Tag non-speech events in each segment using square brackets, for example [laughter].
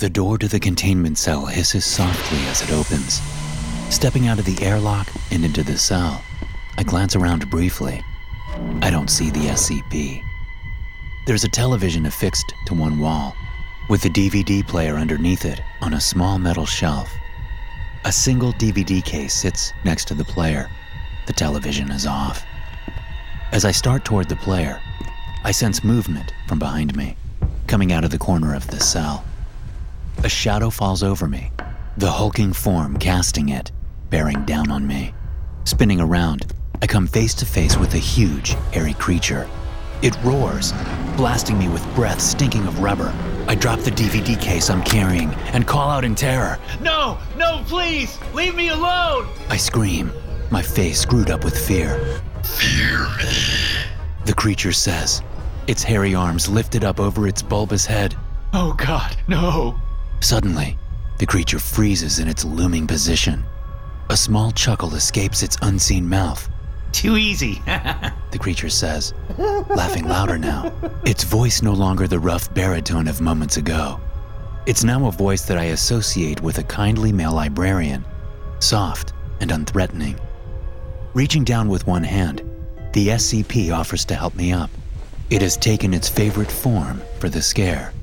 The door to the containment cell hisses softly as it opens. Stepping out of the airlock and into the cell, I glance around briefly. I don't see the SCP. There's a television affixed to one wall, with a DVD player underneath it on a small metal shelf. A single DVD case sits next to the player. The television is off. As I start toward the player, I sense movement from behind me, coming out of the corner of the cell. A shadow falls over me, the hulking form casting it, bearing down on me. Spinning around, I come face to face with a huge, hairy creature. It roars, blasting me with breath stinking of rubber. I drop the DVD case I'm carrying and call out in terror. No, no, please, leave me alone! I scream, my face screwed up with fear. Fear me. The creature says, its hairy arms lifted up over its bulbous head. Oh God, no! Suddenly, the creature freezes in its looming position. A small chuckle escapes its unseen mouth. Too easy. [laughs] the creature says, laughing louder now. Its voice no longer the rough baritone of moments ago. It's now a voice that I associate with a kindly male librarian, soft and unthreatening. Reaching down with one hand, the SCP offers to help me up. It has taken its favorite form for the scare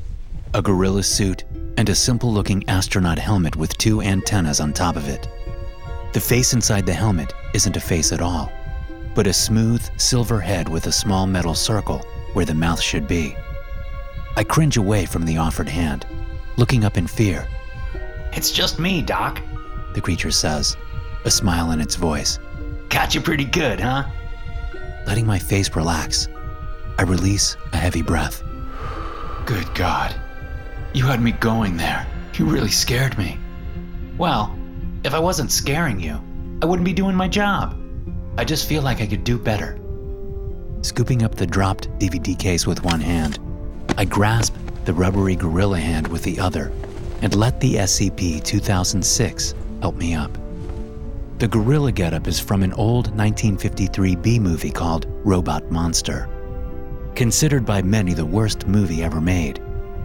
a gorilla suit and a simple looking astronaut helmet with two antennas on top of it. The face inside the helmet isn't a face at all but a smooth silver head with a small metal circle where the mouth should be. I cringe away from the offered hand, looking up in fear. It's just me, Doc, the creature says, a smile in its voice. Got you pretty good, huh? Letting my face relax, I release a heavy breath. Good God. You had me going there. You really scared me. Well, if I wasn't scaring you, I wouldn't be doing my job. I just feel like I could do better. Scooping up the dropped DVD case with one hand, I grasp the rubbery gorilla hand with the other and let the SCP 2006 help me up. The gorilla getup is from an old 1953 B movie called Robot Monster. Considered by many the worst movie ever made,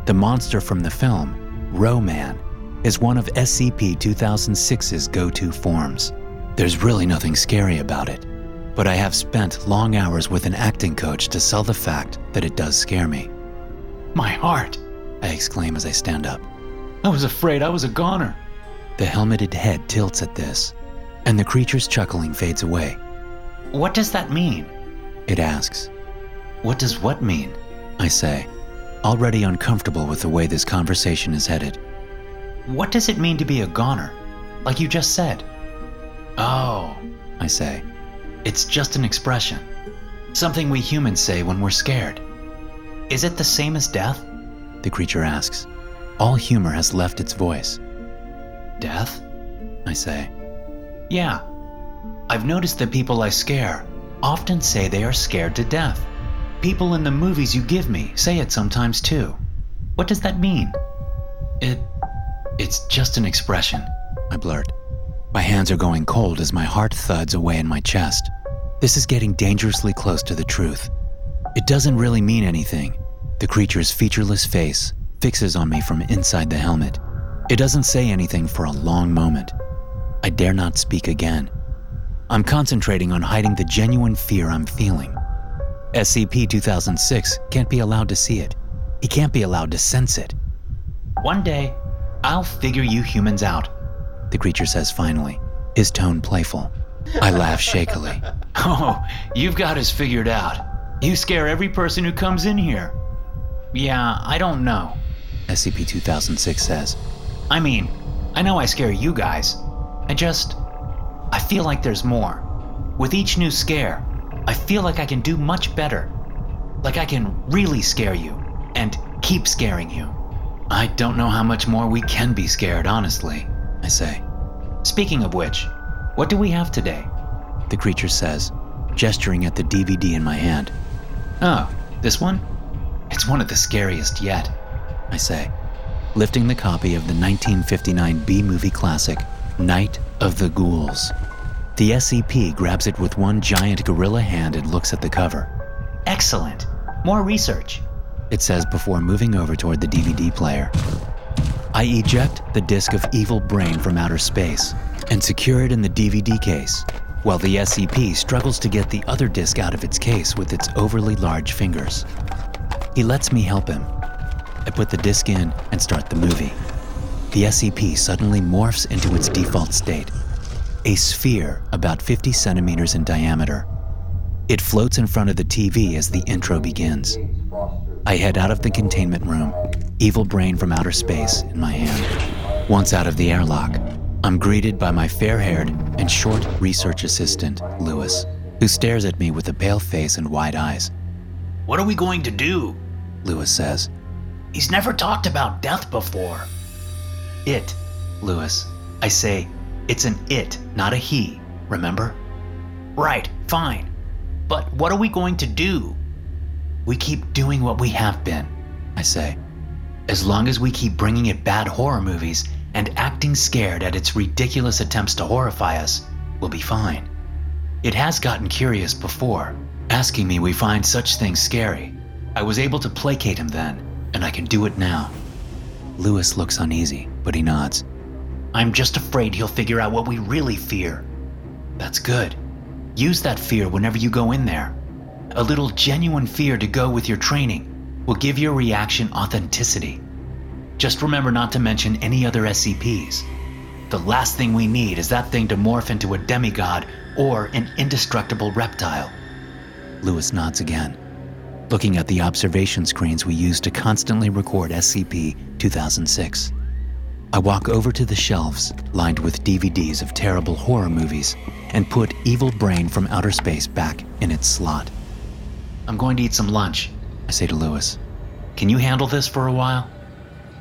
the monster from the film, Ro-Man, is one of SCP 2006's go to forms. There's really nothing scary about it, but I have spent long hours with an acting coach to sell the fact that it does scare me. My heart! I exclaim as I stand up. I was afraid I was a goner. The helmeted head tilts at this, and the creature's chuckling fades away. What does that mean? It asks. What does what mean? I say, already uncomfortable with the way this conversation is headed. What does it mean to be a goner? Like you just said. Oh, I say. It's just an expression. Something we humans say when we're scared. Is it the same as death? The creature asks. All humor has left its voice. Death? I say. Yeah. I've noticed that people I scare often say they are scared to death. People in the movies you give me say it sometimes too. What does that mean? It. It's just an expression. I blurt. My hands are going cold as my heart thuds away in my chest. This is getting dangerously close to the truth. It doesn't really mean anything. The creature's featureless face fixes on me from inside the helmet. It doesn't say anything for a long moment. I dare not speak again. I'm concentrating on hiding the genuine fear I'm feeling. SCP 2006 can't be allowed to see it. He can't be allowed to sense it. One day, I'll figure you humans out the creature says finally, his tone playful. I laugh shakily. [laughs] Oh, you've got us figured out. You scare every person who comes in here. Yeah, I don't know. SCP 2006 says. I mean, I know I scare you guys. I just. I feel like there's more. With each new scare, I feel like I can do much better. Like I can really scare you and keep scaring you. I don't know how much more we can be scared, honestly. I say. Speaking of which, what do we have today? The creature says, gesturing at the DVD in my hand. Oh, this one? It's one of the scariest yet. I say, lifting the copy of the 1959 B movie classic, Night of the Ghouls. The SCP grabs it with one giant gorilla hand and looks at the cover. Excellent. More research. It says before moving over toward the DVD player. I eject the disc of Evil Brain from outer space and secure it in the DVD case, while the SCP struggles to get the other disc out of its case with its overly large fingers. He lets me help him. I put the disc in and start the movie. The SCP suddenly morphs into its default state a sphere about 50 centimeters in diameter. It floats in front of the TV as the intro begins. I head out of the containment room, evil brain from outer space in my hand. Once out of the airlock, I'm greeted by my fair haired and short research assistant, Lewis, who stares at me with a pale face and wide eyes. What are we going to do? Lewis says. He's never talked about death before. It, Lewis. I say, it's an it, not a he, remember? Right, fine. But what are we going to do? We keep doing what we have been, I say. As long as we keep bringing it bad horror movies and acting scared at its ridiculous attempts to horrify us, we'll be fine. It has gotten curious before, asking me we find such things scary. I was able to placate him then, and I can do it now. Lewis looks uneasy, but he nods. I'm just afraid he'll figure out what we really fear. That's good. Use that fear whenever you go in there. A little genuine fear to go with your training will give your reaction authenticity. Just remember not to mention any other SCPs. The last thing we need is that thing to morph into a demigod or an indestructible reptile. Lewis nods again, looking at the observation screens we use to constantly record SCP 2006. I walk over to the shelves lined with DVDs of terrible horror movies and put Evil Brain from Outer Space back in its slot. I'm going to eat some lunch, I say to Lewis. Can you handle this for a while?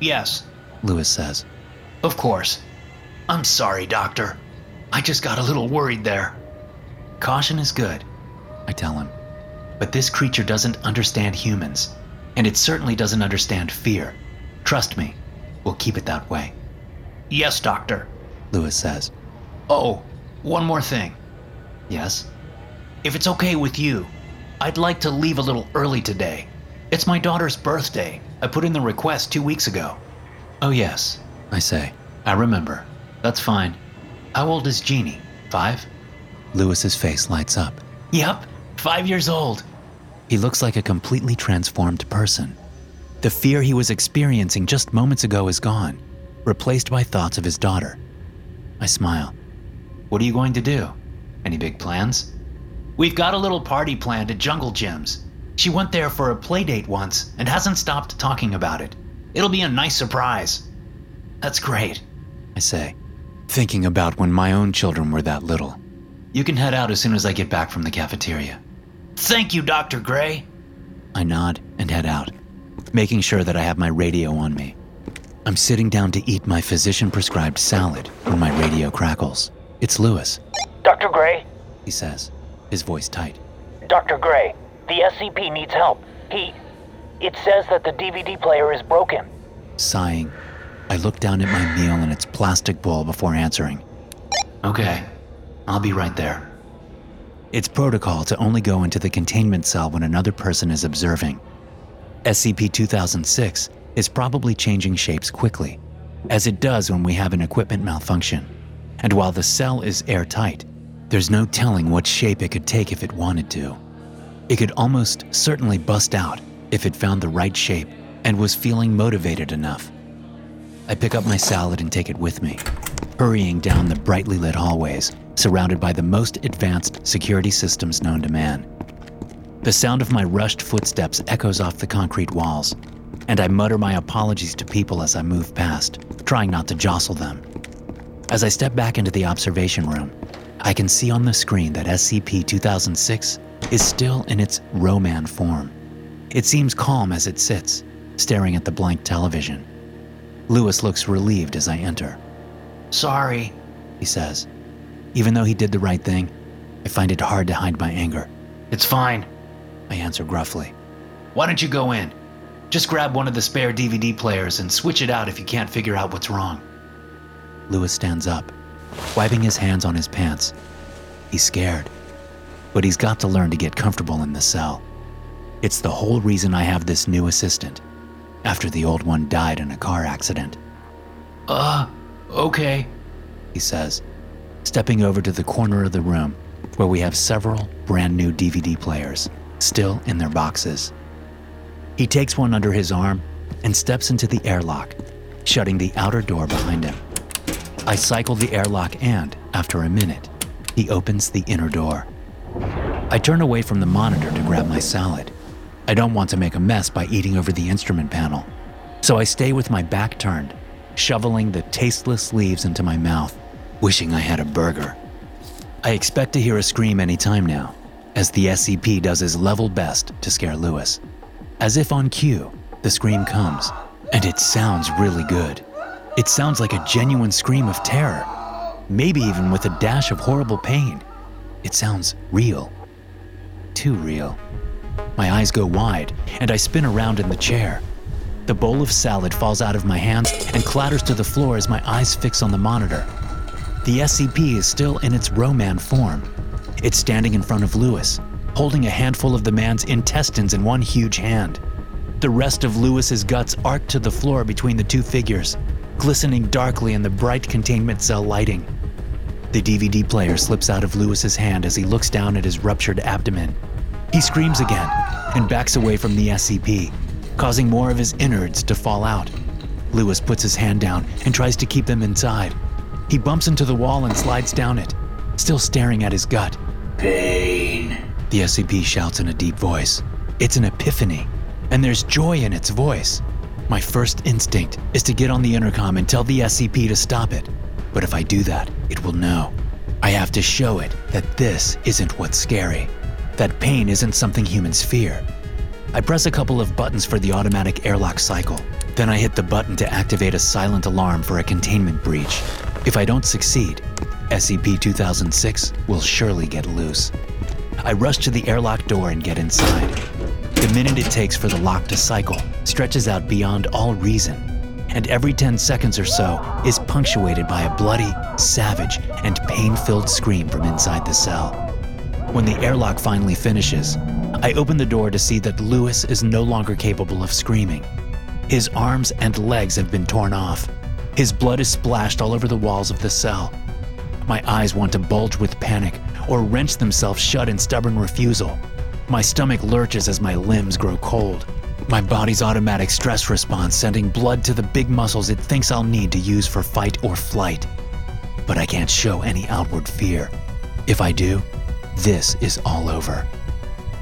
Yes, Lewis says. Of course. I'm sorry, Doctor. I just got a little worried there. Caution is good, I tell him. But this creature doesn't understand humans, and it certainly doesn't understand fear. Trust me, we'll keep it that way. Yes, Doctor, Lewis says. Oh, one more thing. Yes? If it's okay with you, I'd like to leave a little early today. It's my daughter's birthday. I put in the request two weeks ago. Oh, yes, I say. I remember. That's fine. How old is Jeannie? Five? Lewis's face lights up. Yep, five years old. He looks like a completely transformed person. The fear he was experiencing just moments ago is gone, replaced by thoughts of his daughter. I smile. What are you going to do? Any big plans? We've got a little party planned at Jungle Gyms. She went there for a playdate once and hasn't stopped talking about it. It'll be a nice surprise. That's great, I say, thinking about when my own children were that little. You can head out as soon as I get back from the cafeteria. Thank you, Dr. Gray. I nod and head out, making sure that I have my radio on me. I'm sitting down to eat my physician prescribed salad when my radio crackles. It's Lewis. Dr. Gray? He says, his voice tight. Dr. Gray, the SCP needs help. He. It says that the DVD player is broken. Sighing, I look down at my meal in its plastic bowl before answering. Okay, I'll be right there. It's protocol to only go into the containment cell when another person is observing. SCP 2006 is probably changing shapes quickly, as it does when we have an equipment malfunction. And while the cell is airtight, there's no telling what shape it could take if it wanted to. It could almost certainly bust out if it found the right shape and was feeling motivated enough. I pick up my salad and take it with me, hurrying down the brightly lit hallways surrounded by the most advanced security systems known to man. The sound of my rushed footsteps echoes off the concrete walls, and I mutter my apologies to people as I move past, trying not to jostle them. As I step back into the observation room, I can see on the screen that SCP 2006 is still in its Ro-Man form. It seems calm as it sits, staring at the blank television. Lewis looks relieved as I enter. Sorry. he says. Even though he did the right thing, I find it hard to hide my anger. It's fine. I answer gruffly. Why don't you go in? Just grab one of the spare DVD players and switch it out if you can't figure out what's wrong. Lewis stands up, wiping his hands on his pants. He's scared, but he's got to learn to get comfortable in the cell. It's the whole reason I have this new assistant, after the old one died in a car accident. Uh, okay. He says, stepping over to the corner of the room where we have several brand new DVD players, still in their boxes. He takes one under his arm and steps into the airlock, shutting the outer door behind him. I cycle the airlock, and after a minute, he opens the inner door. I turn away from the monitor to grab my salad. I don't want to make a mess by eating over the instrument panel, so I stay with my back turned, shoveling the tasteless leaves into my mouth, wishing I had a burger. I expect to hear a scream any time now, as the SCP does his level best to scare Lewis. As if on cue, the scream comes, and it sounds really good. It sounds like a genuine scream of terror, maybe even with a dash of horrible pain. It sounds real. Too real. My eyes go wide, and I spin around in the chair. The bowl of salad falls out of my hands and clatters to the floor as my eyes fix on the monitor. The SCP is still in its Ro-Man form. It's standing in front of Lewis, holding a handful of the man's intestines in one huge hand. The rest of Lewis's guts arc to the floor between the two figures, glistening darkly in the bright containment cell lighting. The DVD player slips out of Lewis's hand as he looks down at his ruptured abdomen. He screams again and backs away from the SCP, causing more of his innards to fall out. Lewis puts his hand down and tries to keep them inside. He bumps into the wall and slides down it, still staring at his gut. Pain. The SCP shouts in a deep voice. It's an epiphany, and there's joy in its voice. My first instinct is to get on the intercom and tell the SCP to stop it. But if I do that, it will know. I have to show it that this isn't what's scary, that pain isn't something humans fear. I press a couple of buttons for the automatic airlock cycle. Then I hit the button to activate a silent alarm for a containment breach. If I don't succeed, SCP 2006 will surely get loose. I rush to the airlock door and get inside. The minute it takes for the lock to cycle stretches out beyond all reason, and every 10 seconds or so is punctuated by a bloody, savage, and pain filled scream from inside the cell. When the airlock finally finishes, I open the door to see that Lewis is no longer capable of screaming. His arms and legs have been torn off. His blood is splashed all over the walls of the cell. My eyes want to bulge with panic or wrench themselves shut in stubborn refusal. My stomach lurches as my limbs grow cold. My body's automatic stress response sending blood to the big muscles it thinks I'll need to use for fight or flight. But I can't show any outward fear. If I do, this is all over.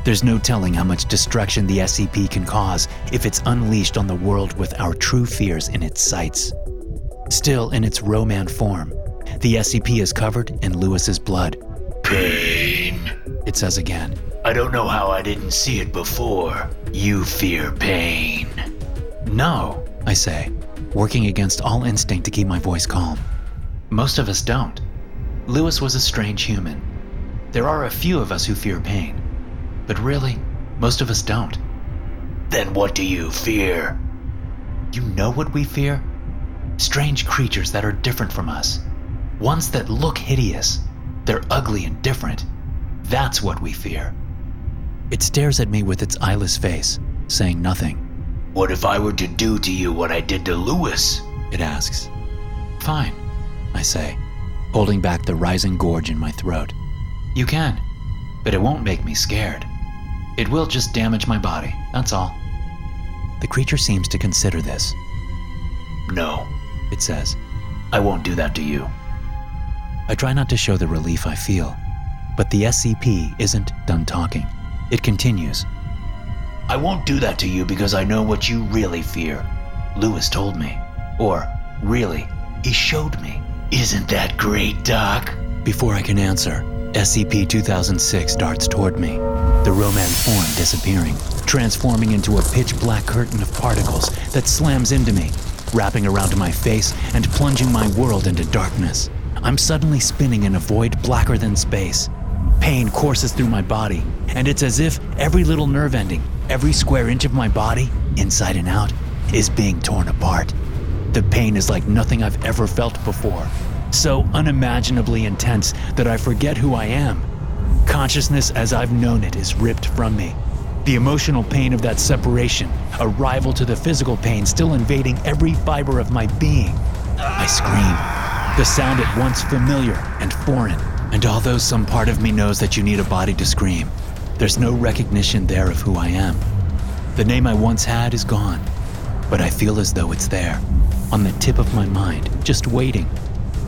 There's no telling how much destruction the SCP can cause if it's unleashed on the world with our true fears in its sights. Still in its Ro-Man form, the SCP is covered in Lewis's blood. Pain. It says again. I don't know how I didn't see it before. You fear pain. No, I say, working against all instinct to keep my voice calm. Most of us don't. Lewis was a strange human. There are a few of us who fear pain, but really, most of us don't. Then what do you fear? You know what we fear? Strange creatures that are different from us. Ones that look hideous. They're ugly and different. That's what we fear. It stares at me with its eyeless face, saying nothing. What if I were to do to you what I did to Lewis? It asks. Fine. I say, holding back the rising gorge in my throat. You can, but it won't make me scared. It will just damage my body, that's all. The creature seems to consider this. No, It says. I won't do that to you. I try not to show the relief I feel, but the SCP isn't done talking. It continues. I won't do that to you because I know what you really fear. Lewis told me. Or, really, he showed me. Isn't that great, Doc? Before I can answer, SCP 2006 darts toward me, the Ro-Man form disappearing, transforming into a pitch black curtain of particles that slams into me, wrapping around my face and plunging my world into darkness. I'm suddenly spinning in a void blacker than space. Pain courses through my body, and it's as if every little nerve ending, every square inch of my body, inside and out, is being torn apart. The pain is like nothing I've ever felt before, so unimaginably intense that I forget who I am. Consciousness as I've known it is ripped from me. The emotional pain of that separation, a rival to the physical pain still invading every fiber of my being. I scream, the sound at once familiar and foreign. And although some part of me knows that you need a body to scream, there's no recognition there of who I am. The name I once had is gone, but I feel as though it's there, on the tip of my mind, just waiting.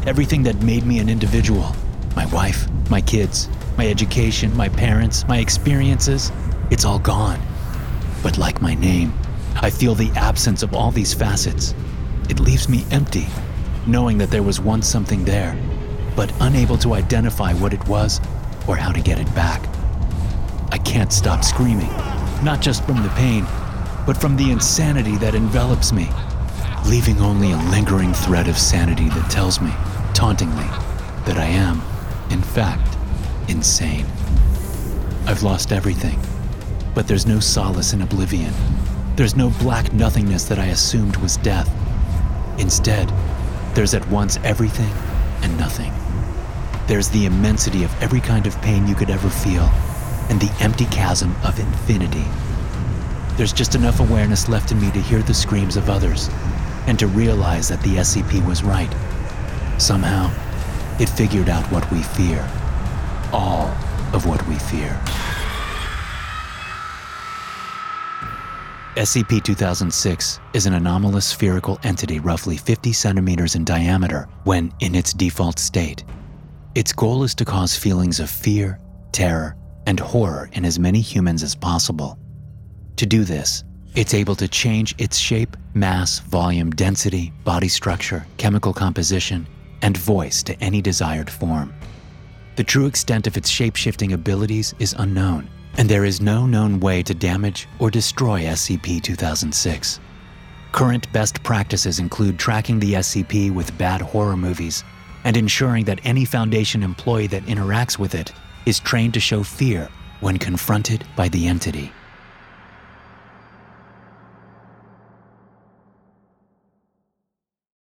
Everything that made me an individual my wife, my kids, my education, my parents, my experiences it's all gone. But like my name, I feel the absence of all these facets. It leaves me empty, knowing that there was once something there but unable to identify what it was or how to get it back. I can't stop screaming, not just from the pain, but from the insanity that envelops me, leaving only a lingering thread of sanity that tells me, tauntingly, that I am, in fact, insane. I've lost everything, but there's no solace in oblivion. There's no black nothingness that I assumed was death. Instead, there's at once everything and nothing. There's the immensity of every kind of pain you could ever feel, and the empty chasm of infinity. There's just enough awareness left in me to hear the screams of others, and to realize that the SCP was right. Somehow, it figured out what we fear. All of what we fear. SCP 2006 is an anomalous spherical entity roughly 50 centimeters in diameter when in its default state. Its goal is to cause feelings of fear, terror, and horror in as many humans as possible. To do this, it's able to change its shape, mass, volume, density, body structure, chemical composition, and voice to any desired form. The true extent of its shape shifting abilities is unknown, and there is no known way to damage or destroy SCP 2006. Current best practices include tracking the SCP with bad horror movies and ensuring that any Foundation employee that interacts with it is trained to show fear when confronted by the entity.